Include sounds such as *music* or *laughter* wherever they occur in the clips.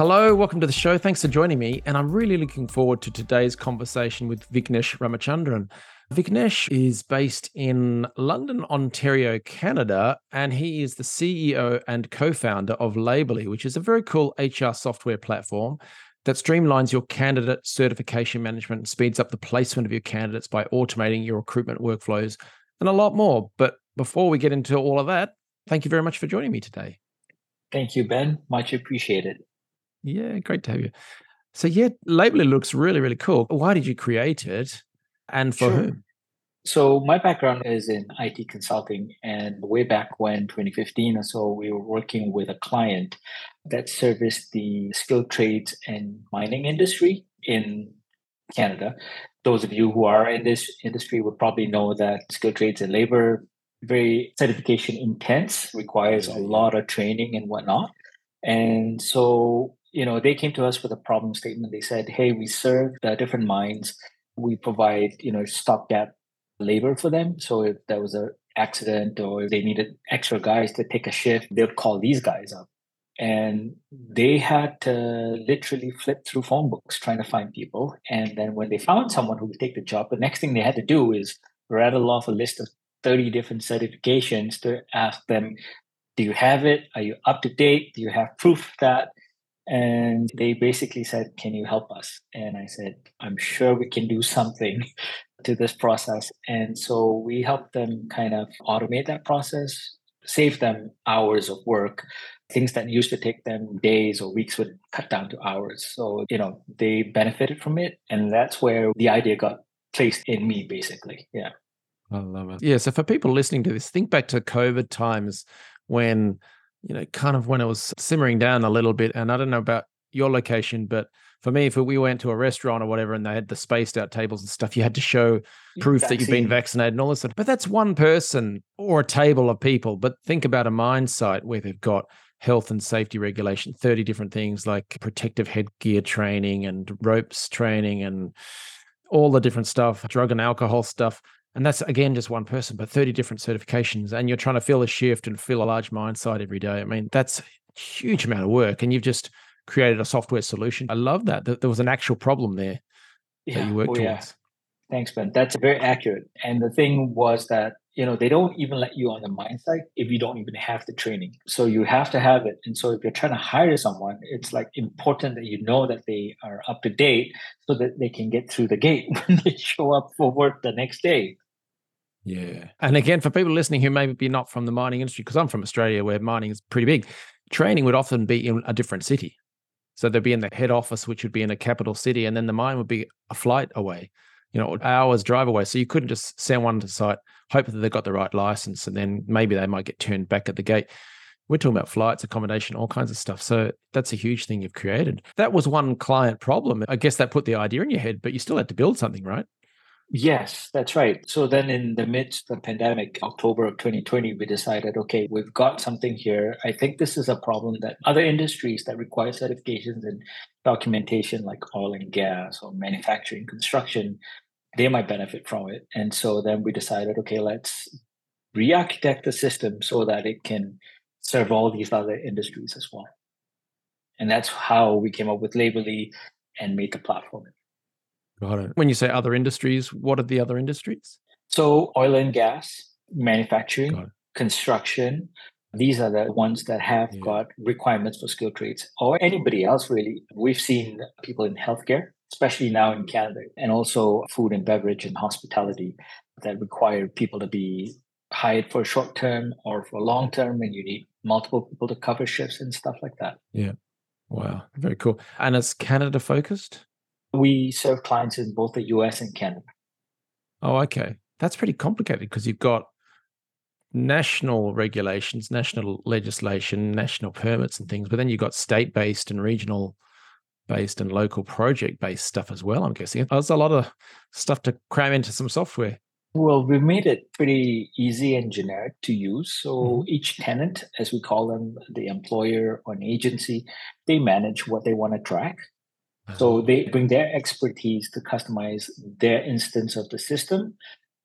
Hello, welcome to the show. Thanks for joining me. And I'm really looking forward to today's conversation with Vicknesh Ramachandran. Vicknesh is based in London, Ontario, Canada, and he is the CEO and co founder of Labourly, which is a very cool HR software platform that streamlines your candidate certification management and speeds up the placement of your candidates by automating your recruitment workflows and a lot more. But before we get into all of that, thank you very much for joining me today. Thank you, Ben. Much appreciated. Yeah, great to have you. So yeah, Labourly looks really, really cool. Why did you create it and for sure. whom? So my background is in IT consulting and way back when 2015 or so we were working with a client that serviced the skilled trades and mining industry in Canada. Those of you who are in this industry would probably know that skilled trades and labor very certification intense, requires a lot of training and whatnot. And so you know, they came to us with a problem statement. They said, "Hey, we serve the different mines. We provide, you know, stopgap labor for them. So if there was an accident or they needed extra guys to take a shift, they'd call these guys up." And they had to literally flip through phone books trying to find people. And then when they found someone who would take the job, the next thing they had to do is rattle off a list of 30 different certifications to ask them, do you have it? Are you up to date? Do you have proof that and they basically said, Can you help us? And I said, I'm sure we can do something *laughs* to this process. And so we helped them kind of automate that process, save them hours of work. Things that used to take them days or weeks would cut down to hours. So, you know, they benefited from it. And that's where the idea got placed in me, basically. Yeah. I love it. Yeah. So for people listening to this, think back to COVID times when you know, kind of when it was simmering down a little bit. And I don't know about your location, but for me, if we went to a restaurant or whatever and they had the spaced out tables and stuff, you had to show proof Vaccine. that you've been vaccinated and all this stuff. But that's one person or a table of people. But think about a mine site where they've got health and safety regulation, 30 different things like protective headgear training and ropes training and all the different stuff, drug and alcohol stuff. And that's again just one person, but 30 different certifications. And you're trying to fill a shift and fill a large mine site every day. I mean, that's a huge amount of work. And you've just created a software solution. I love that. That there was an actual problem there yeah. that you worked oh, towards. Yeah. Thanks, Ben. That's very accurate. And the thing was that, you know, they don't even let you on the mine site if you don't even have the training. So you have to have it. And so if you're trying to hire someone, it's like important that you know that they are up to date so that they can get through the gate *laughs* when they show up for work the next day. Yeah. And again, for people listening who maybe be not from the mining industry, because I'm from Australia where mining is pretty big, training would often be in a different city. So they'd be in the head office, which would be in a capital city, and then the mine would be a flight away, you know, hours drive away. So you couldn't just send one to site, hope that they've got the right license, and then maybe they might get turned back at the gate. We're talking about flights, accommodation, all kinds of stuff. So that's a huge thing you've created. That was one client problem. I guess that put the idea in your head, but you still had to build something, right? Yes, that's right. So then in the midst of the pandemic, October of 2020, we decided, okay, we've got something here. I think this is a problem that other industries that require certifications and documentation like oil and gas or manufacturing, construction, they might benefit from it. And so then we decided, okay, let's re-architect the system so that it can serve all these other industries as well. And that's how we came up with Labourly and made the platform. Got it. When you say other industries, what are the other industries? So, oil and gas, manufacturing, construction. These are the ones that have yeah. got requirements for skilled trades, or anybody else really. We've seen people in healthcare, especially now in Canada, and also food and beverage and hospitality that require people to be hired for short term or for long term, and you need multiple people to cover shifts and stuff like that. Yeah. Wow. Very cool. And it's Canada focused? We serve clients in both the US and Canada. Oh, okay. That's pretty complicated because you've got national regulations, national legislation, national permits and things, but then you've got state based and regional based and local project based stuff as well. I'm guessing there's a lot of stuff to cram into some software. Well, we made it pretty easy and generic to use. So mm-hmm. each tenant, as we call them, the employer or an agency, they manage what they want to track. So uh-huh. they bring their expertise to customize their instance of the system.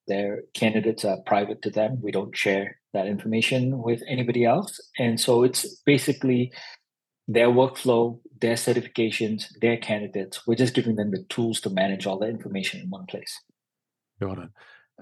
Their candidates are private to them. We don't share that information with anybody else. And so it's basically their workflow, their certifications, their candidates. We're just giving them the tools to manage all the information in one place. Got it.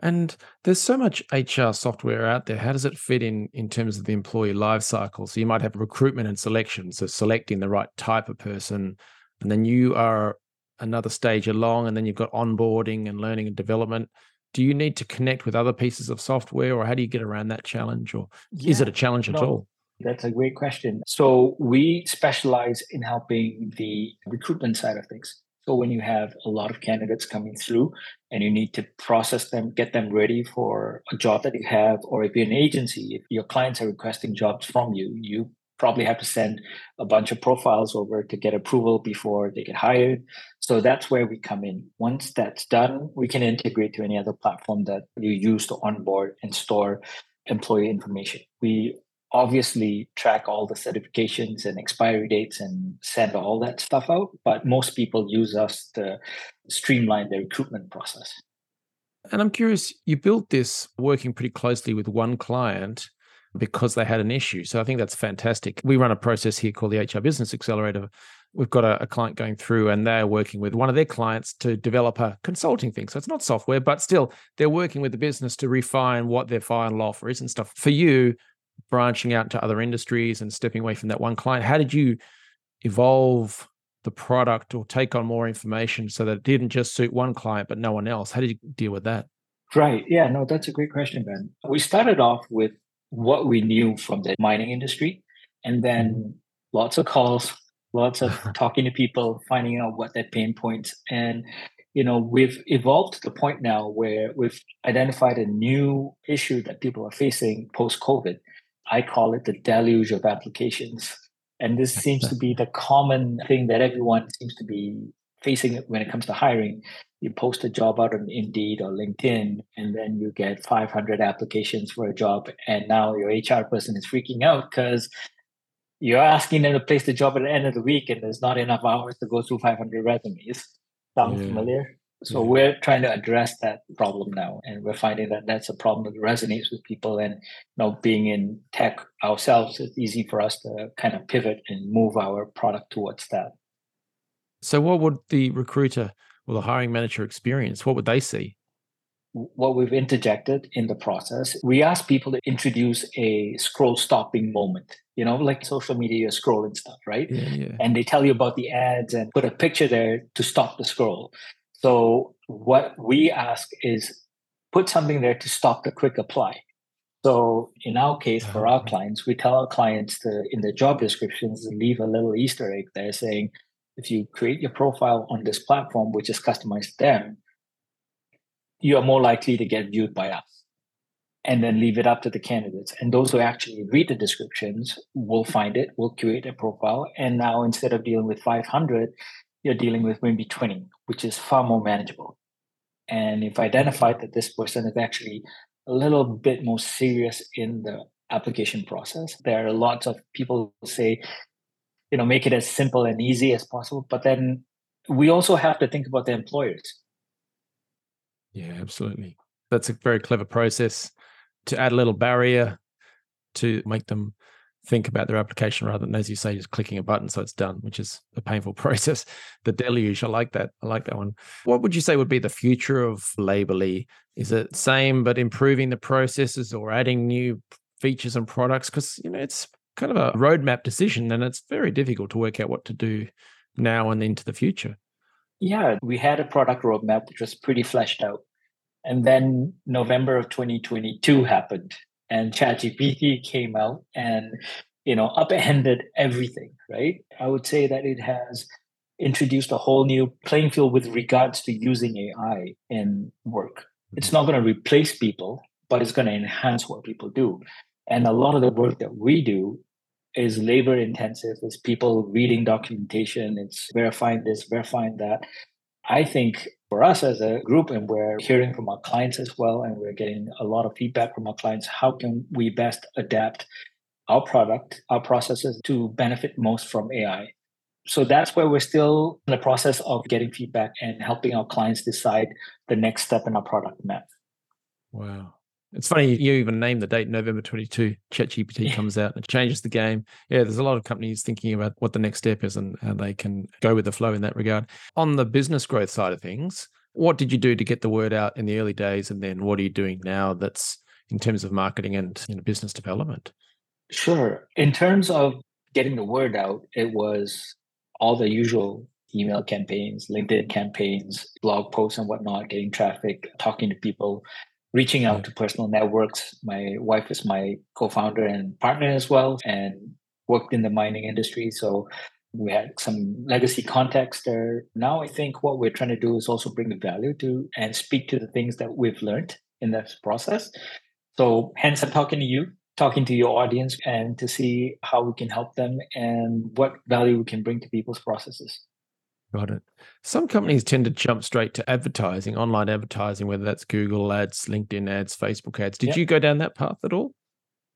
And there's so much HR software out there. How does it fit in in terms of the employee life cycle? So you might have recruitment and selection, so selecting the right type of person, and then you are another stage along, and then you've got onboarding and learning and development. Do you need to connect with other pieces of software, or how do you get around that challenge, or yeah, is it a challenge no, at all? That's a great question. So we specialize in helping the recruitment side of things. So when you have a lot of candidates coming through and you need to process them, get them ready for a job that you have, or if you're an agency, if your clients are requesting jobs from you, you probably have to send a bunch of profiles over to get approval before they get hired. So that's where we come in. Once that's done, we can integrate to any other platform that you use to onboard and store employee information. We obviously track all the certifications and expiry dates and send all that stuff out but most people use us to streamline the recruitment process and i'm curious you built this working pretty closely with one client because they had an issue so i think that's fantastic we run a process here called the hr business accelerator we've got a, a, client going through and they're working with one of their clients to develop a consulting thing. So it's not software, but still they're working with the business to refine what their final offer is and stuff. For you, branching out to other industries and stepping away from that one client? How did you evolve the product or take on more information so that it didn't just suit one client but no one else? How did you deal with that? Right. Yeah no that's a great question ben. We started off with what we knew from the mining industry and then mm-hmm. lots of calls lots of *laughs* talking to people finding out what their pain points and you know we've evolved to the point now where we've identified a new issue that people are facing post covid I call it the deluge of applications. And this seems to be the common thing that everyone seems to be facing when it comes to hiring. You post a job out on Indeed or LinkedIn, and then you get 500 applications for a job. And now your HR person is freaking out because you're asking them to place the job at the end of the week, and there's not enough hours to go through 500 resumes. Sounds yeah. familiar? So yeah. we're trying to address that problem now, and we're finding that that's a problem that resonates with people. And you know, being in tech ourselves, it's easy for us to kind of pivot and move our product towards that. So, what would the recruiter or the hiring manager experience? What would they see? What we've interjected in the process, we ask people to introduce a scroll stopping moment. You know, like social media, you're scrolling stuff, right? Yeah, yeah. And they tell you about the ads and put a picture there to stop the scroll. So what we ask is put something there to stop the quick apply. So in our case, for our uh-huh. clients, we tell our clients to in the job descriptions leave a little Easter egg there saying, if you create your profile on this platform, which is customized to them, you are more likely to get viewed by us. And then leave it up to the candidates. And those who actually read the descriptions will find it, will create a profile. And now instead of dealing with 500, you're dealing with maybe 20, which is far more manageable. And if identified mm-hmm. that this person is actually a little bit more serious in the application process, there are lots of people who say, you know, make it as simple and easy as possible. But then we also have to think about the employers. Yeah, absolutely. That's a very clever process to add a little barrier to make them think about their application rather than, as you say, just clicking a button so it's done, which is a painful *laughs* process. The deluge, I like that. I like that one. What would you say would be the future of Labourly? Is it same but improving the processes or adding new features and products? Because you know it's kind of a roadmap decision, and it's very difficult to work out what to do now and into the future. Yeah, we had a product roadmap which was pretty fleshed out. And then November of 2022 happened and ChatGPT came out and you know upended everything, right? I would say that it has introduced a whole new playing field with regards to using AI in work. It's mm-hmm. not going to replace people, but it's going to enhance what people do. And a lot of the work that we do is labor intensive. It's people reading documentation. It's verifying this, verifying that. I think for us as a group, and we're hearing from our clients as well, and we're getting a lot of feedback from our clients, how can we best adapt our product, our processes to benefit most from AI? So that's where we're still in the process of getting feedback and helping our clients decide the next step in our product map. Wow. It's funny you even name the date November 22. ChatGPT yeah. comes out and it changes the game. Yeah, there's a lot of companies thinking about what the next step is and how they can go with the flow in that regard. On the business growth side of things, what did you do to get the word out in the early days, and then what are you doing now? That's in terms of marketing and you know, business development. Sure. In terms of getting the word out, it was all the usual email campaigns, LinkedIn campaigns, blog posts, and whatnot, getting traffic, talking to people reaching out to personal networks. My wife is my co-founder and partner as well, and worked in the mining industry. So we had some legacy context there. Now I think what we're trying to do is also bring the value to and speak to the things that we've learned in this process. So hence I'm talking to you, talking to your audience and to see how we can help them and what value we can bring to people's processes. Got it. Some companies tend to jump straight to advertising, online advertising, whether that's Google ads, LinkedIn ads, Facebook ads. Did you go down that path at all?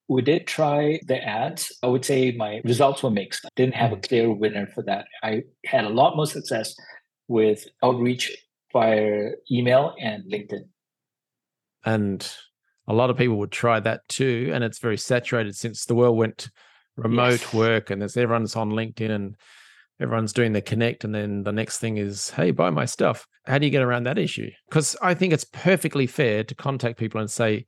We did try the ads. I would say my results were mixed. I didn't have a mm. clear winner for that. I had a lot more success with outreach via email and LinkedIn. And a lot of people would try that too. And it's very saturated since the world went remote yes. work and there's everyone's on LinkedIn and everyone's doing the connect and then the next thing is hey buy my stuff. How do you get around that issue? Because i think it's perfectly fair to contact people and say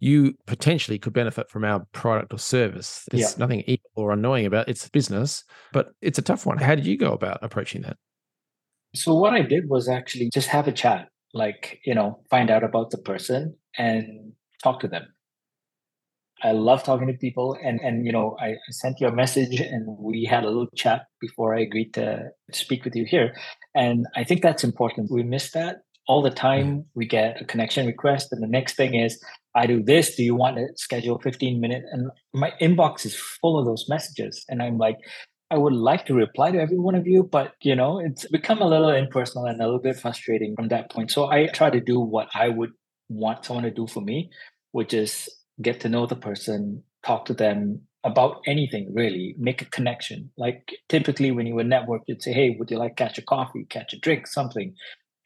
you potentially could benefit from our product or service. There's yeah. nothing evil or annoying about it. it's business but it's a tough one. How did you go about approaching that? So what i did was actually just have a chat like you know find out about the person and talk to them I love talking to people, and and you know, I, I, sent you a message, and we had a little chat before I agreed to speak with you here, and I think that's important. We miss that all the time. Mm-hmm. We get a connection request, and the next thing is, I do this. Do you want to schedule fifteen minute? And my inbox is full of those messages, and I'm like, I would like to reply to every one of you, but you know, it's become a little impersonal and a little bit frustrating from that point. So I try to do what I would want someone to do for me, which is get to know the person, talk to them about anything really, make a connection. Like typically when you were network, you'd say, Hey, would you like catch a coffee, catch a drink, something?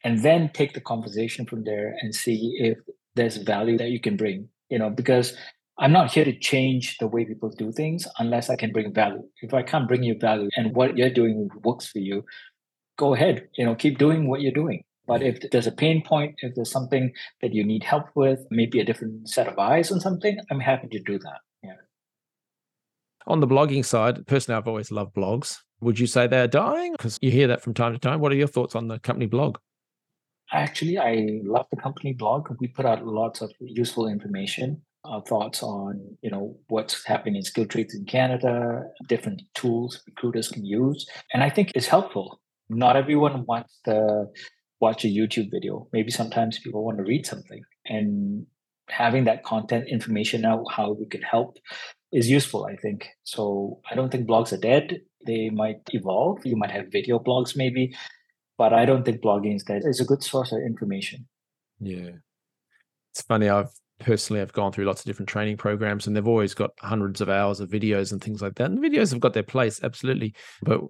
And then take the conversation from there and see if there's value that you can bring, you know, because I'm not here to change the way people do things unless I can bring value. If I can't bring you value and what you're doing works for you, go ahead, you know, keep doing what you're doing. But mm-hmm. if there's a pain point, if there's something that you need help with, maybe a different set of eyes on something, I'm happy to do that. Yeah. On the blogging side, personally, I've always loved blogs. Would you say they're dying? Because you hear that from time to time. What are your thoughts on the company blog? Actually, I love the company blog. We put out lots of useful information. Our thoughts on you know what's happening in skill trades in Canada, different tools recruiters can use, and I think it's helpful. Not everyone wants the watch a YouTube video. Maybe sometimes people want to read something and having that content information now how we could help is useful, I think. So I don't think blogs are dead. They might evolve. You might have video blogs maybe, but I don't think blogging is dead. It's a good source of information. Yeah. It's funny, I've personally I've gone through lots of different training programs and they've always got hundreds of hours of videos and things like that. And videos have got their place, absolutely. But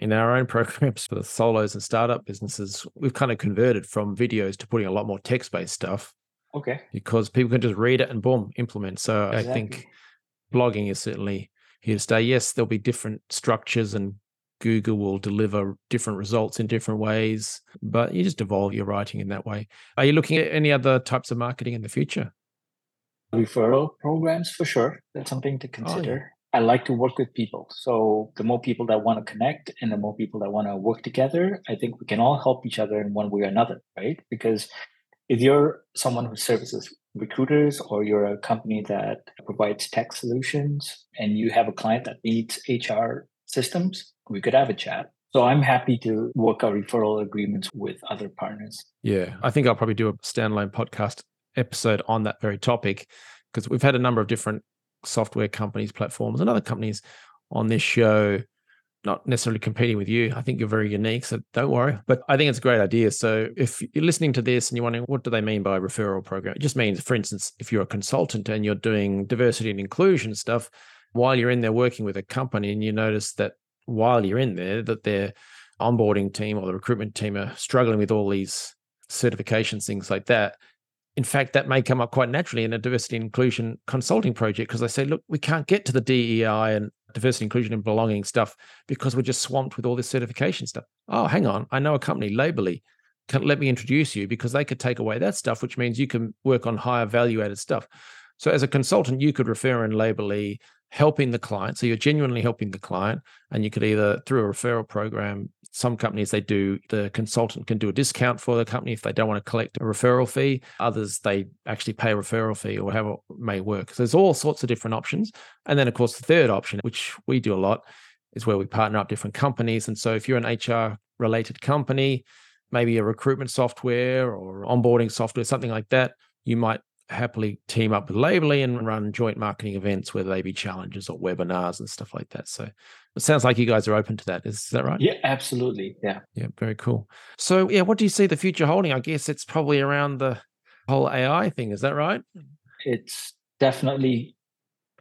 in our own *laughs* programs for the solos and startup businesses, we've kind of converted from videos to putting a lot more text based stuff. Okay. Because people can just read it and boom, implement. So exactly. I think blogging is certainly here to stay. Yes, there'll be different structures and Google will deliver different results in different ways, but you just evolve your writing in that way. Are you looking at any other types of marketing in the future? Referral programs for sure. That's something to oh, consider. I like to work with people. So the more people that want to connect and the more people that want to work together, I think we can all help each other in one way or another, right? Because if you're someone who services recruiters or you're a company that provides tech solutions and you have a client that needs HR systems, we could have a chat. So I'm happy to work out referral agreements with other partners. Yeah, I think I'll probably do a standalone podcast episode on that very topic because we've had a number of different software companies, platforms, and other companies on this show not necessarily competing with you. I think you're very unique, so don't worry. But I think it's a great idea. So if you're listening to this and you're wondering what do they mean by referral program, it just means, for instance, if you're a consultant and you're doing diversity and inclusion stuff, while you're in there working with a company and you notice that while you're in there that their onboarding team or the recruitment team are struggling with all these certifications, things like that. In fact, that may come up quite naturally in a diversity and inclusion consulting project because they say, look, we can't get to the DEI and diversity, inclusion, and belonging stuff because we're just swamped with all this certification stuff. Oh, hang on. I know a company, Labourly. Can, let me introduce you because they could take away that stuff, which means you can work on higher value added stuff. So, as a consultant, you could refer in Labourly helping the client. So, you're genuinely helping the client, and you could either through a referral program. Some companies they do the consultant can do a discount for the company if they don't want to collect a referral fee. Others they actually pay a referral fee or however it may work. So there's all sorts of different options. And then of course the third option, which we do a lot, is where we partner up different companies. And so if you're an HR related company, maybe a recruitment software or onboarding software, something like that, you might happily team up with Labourly and run joint marketing events, whether they be challenges or webinars and stuff like that. So it sounds like you guys are open to that. Is that right? Yeah, absolutely. Yeah. Yeah, very cool. So yeah, what do you see the future holding? I guess it's probably around the whole AI thing. Is that right? It's definitely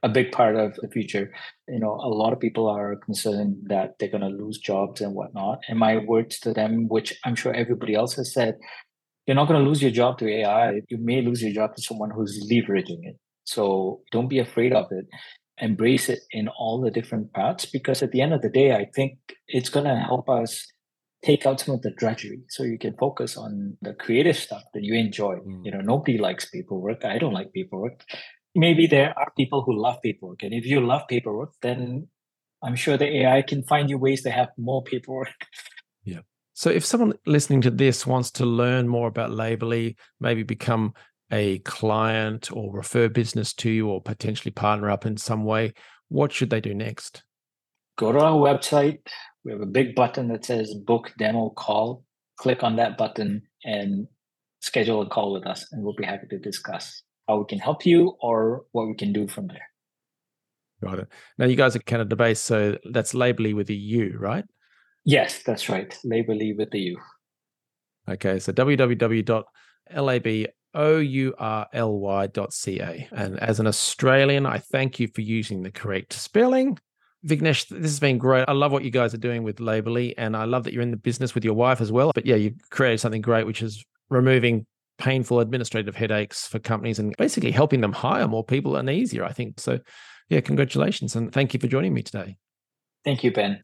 a big part of the future. You know, a lot of people are concerned that they're going to lose jobs and whatnot. And my words to them, which I'm sure everybody else has said, you're not going to lose your job to AI. You may lose your job to someone who's leveraging it. So don't be afraid of it. Embrace it in all the different parts because at the end of the day, I think it's going to help us take out some of the drudgery so you can focus on the creative stuff that you enjoy. Mm. You know, nobody likes paperwork. I don't like paperwork. Maybe there are people who love paperwork. And if you love paperwork, then I'm sure the AI can find you ways to have more paperwork. *laughs* So if someone listening to this wants to learn more about Labourly, maybe become a client or refer business to you or potentially partner up in some way, what should they do next? Go to our website. We have a big button that says book demo call. Click on that button and schedule a call with us, and we'll be happy to discuss how we can help you or what we can do from there. Got it. Now, you guys are Canada based, so that's Labourly with a U, right? Yes, that's right. Labourly with the U. Okay, so www.labourly.ca. And as an Australian, I thank you for using the correct spelling. Vicknesh, this has been great. I love what you guys are doing with Labourly, and I love that you're in the business with your wife as well. But yeah, you've created something great, which is removing painful administrative headaches for companies and basically helping them hire more people and easier, I think. So, yeah, congratulations and thank you for joining me today. Thank you, Ben.